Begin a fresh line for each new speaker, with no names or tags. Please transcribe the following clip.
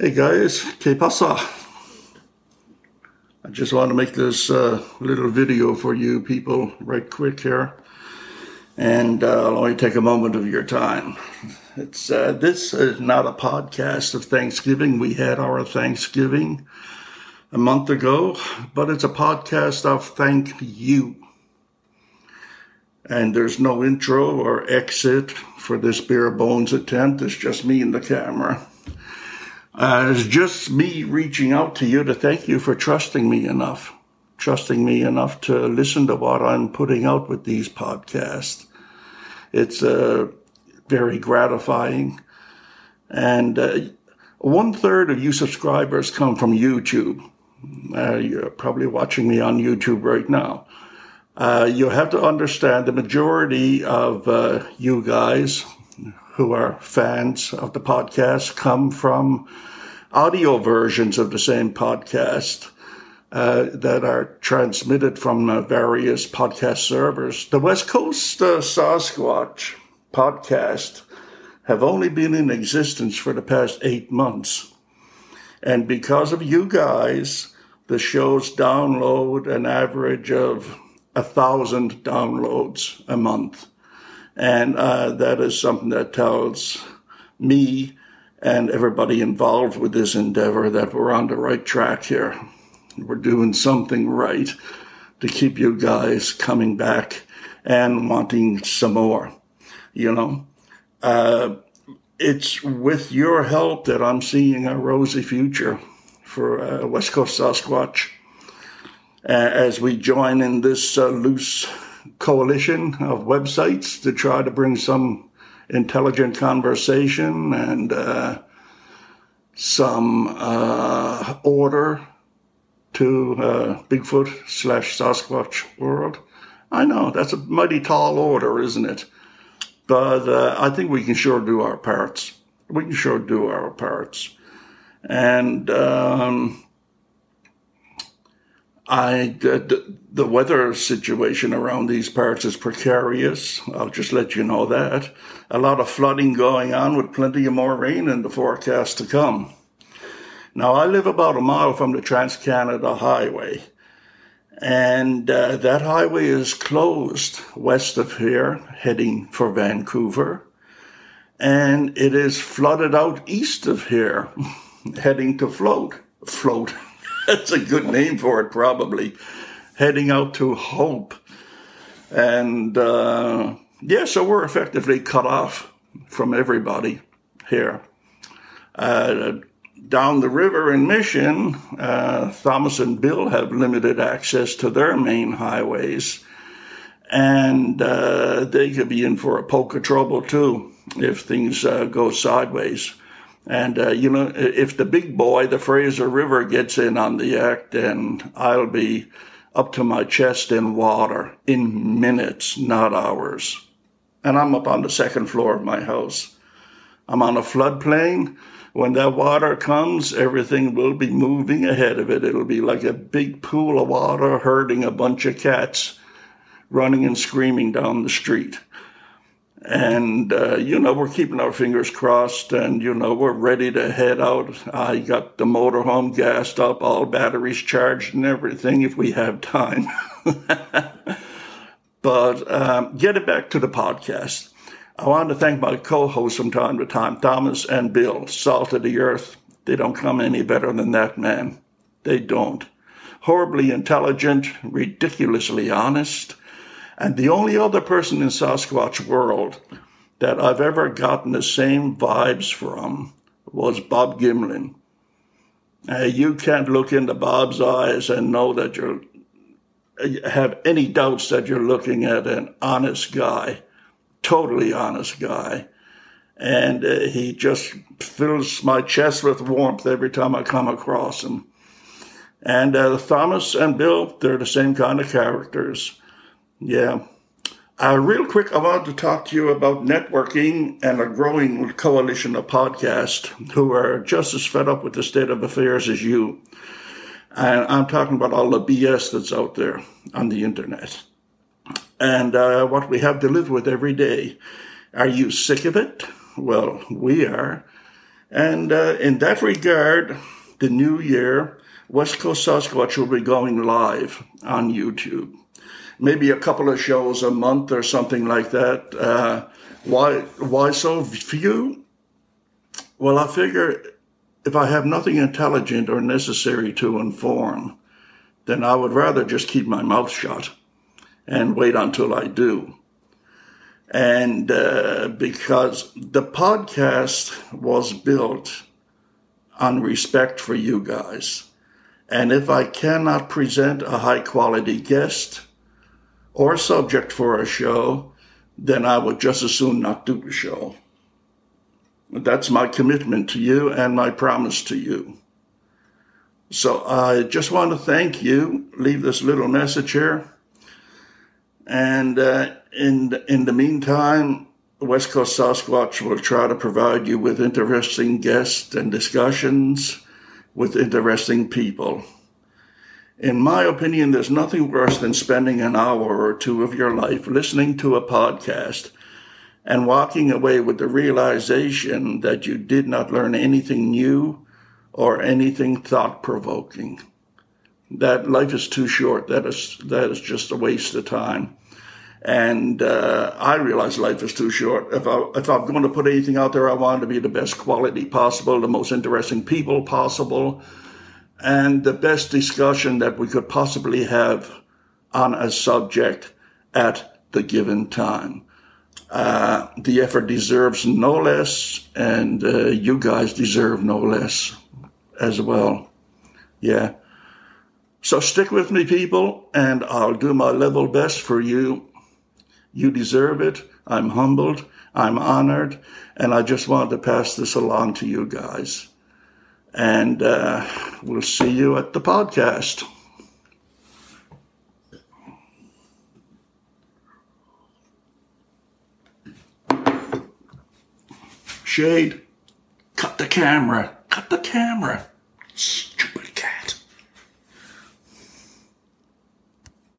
Hey guys, que pasa? I just want to make this uh, little video for you people right quick here. And uh, I'll only take a moment of your time. It's uh, This is not a podcast of Thanksgiving. We had our Thanksgiving a month ago, but it's a podcast of thank you. And there's no intro or exit for this bare bones attempt. It's just me and the camera. Uh, it's just me reaching out to you to thank you for trusting me enough, trusting me enough to listen to what I'm putting out with these podcasts. It's uh, very gratifying. And uh, one third of you subscribers come from YouTube. Uh, you're probably watching me on YouTube right now. Uh, you have to understand the majority of uh, you guys who are fans of the podcast come from audio versions of the same podcast uh, that are transmitted from uh, various podcast servers. The West Coast uh, Sasquatch podcast have only been in existence for the past eight months. And because of you guys, the shows download an average of a thousand downloads a month. And uh, that is something that tells me and everybody involved with this endeavor that we're on the right track here. We're doing something right to keep you guys coming back and wanting some more. You know, uh, it's with your help that I'm seeing a rosy future for uh, West Coast Sasquatch as we join in this uh, loose coalition of websites to try to bring some intelligent conversation and uh, some uh, order to uh, Bigfoot slash Sasquatch world. I know that's a mighty tall order, isn't it? But uh, I think we can sure do our parts. We can sure do our parts. And um, I, the, the weather situation around these parts is precarious. I'll just let you know that. A lot of flooding going on with plenty of more rain in the forecast to come. Now, I live about a mile from the Trans Canada Highway, and uh, that highway is closed west of here, heading for Vancouver, and it is flooded out east of here, heading to Float. Float. That's a good name for it, probably. Heading out to Hope. And uh, yeah, so we're effectively cut off from everybody here. Uh, down the river in Mission, uh, Thomas and Bill have limited access to their main highways. And uh, they could be in for a poke of trouble too if things uh, go sideways. And, uh, you know, if the big boy, the Fraser River, gets in on the act, then I'll be up to my chest in water in minutes, not hours. And I'm up on the second floor of my house. I'm on a floodplain. When that water comes, everything will be moving ahead of it. It'll be like a big pool of water herding a bunch of cats running and screaming down the street. And, uh, you know, we're keeping our fingers crossed and, you know, we're ready to head out. I got the motorhome gassed up, all batteries charged and everything if we have time. but um, getting back to the podcast, I want to thank my co hosts from time to time, Thomas and Bill, Salt of the Earth. They don't come any better than that, man. They don't. Horribly intelligent, ridiculously honest and the only other person in Sasquatch world that I've ever gotten the same vibes from was Bob Gimlin. Uh, you can't look into Bob's eyes and know that you're have any doubts that you're looking at an honest guy, totally honest guy. And uh, he just fills my chest with warmth every time I come across him. And uh, Thomas and Bill, they're the same kind of characters. Yeah. Uh, real quick, I wanted to talk to you about networking and a growing coalition of podcasts who are just as fed up with the state of affairs as you. And I'm talking about all the BS that's out there on the internet and uh, what we have to live with every day. Are you sick of it? Well, we are. And uh, in that regard, the new year, West Coast Sasquatch will be going live on YouTube. Maybe a couple of shows a month or something like that. Uh, why, why so few? Well, I figure if I have nothing intelligent or necessary to inform, then I would rather just keep my mouth shut and wait until I do. And uh, because the podcast was built on respect for you guys. And if I cannot present a high quality guest or subject for a show, then I would just as soon not do the show. That's my commitment to you and my promise to you. So I just want to thank you. Leave this little message here. And uh, in, in the meantime, West Coast Sasquatch will try to provide you with interesting guests and discussions with interesting people. In my opinion, there's nothing worse than spending an hour or two of your life listening to a podcast and walking away with the realization that you did not learn anything new or anything thought provoking. That life is too short. That is, that is just a waste of time. And uh, I realize life is too short. If, I, if I'm going to put anything out there, I want to be the best quality possible, the most interesting people possible, and the best discussion that we could possibly have on a subject at the given time. Uh, the effort deserves no less, and uh, you guys deserve no less as well. Yeah. So stick with me, people, and I'll do my level best for you. You deserve it. I'm humbled. I'm honored. And I just wanted to pass this along to you guys. And uh, we'll see you at the podcast. Shade, cut the camera. Cut the camera.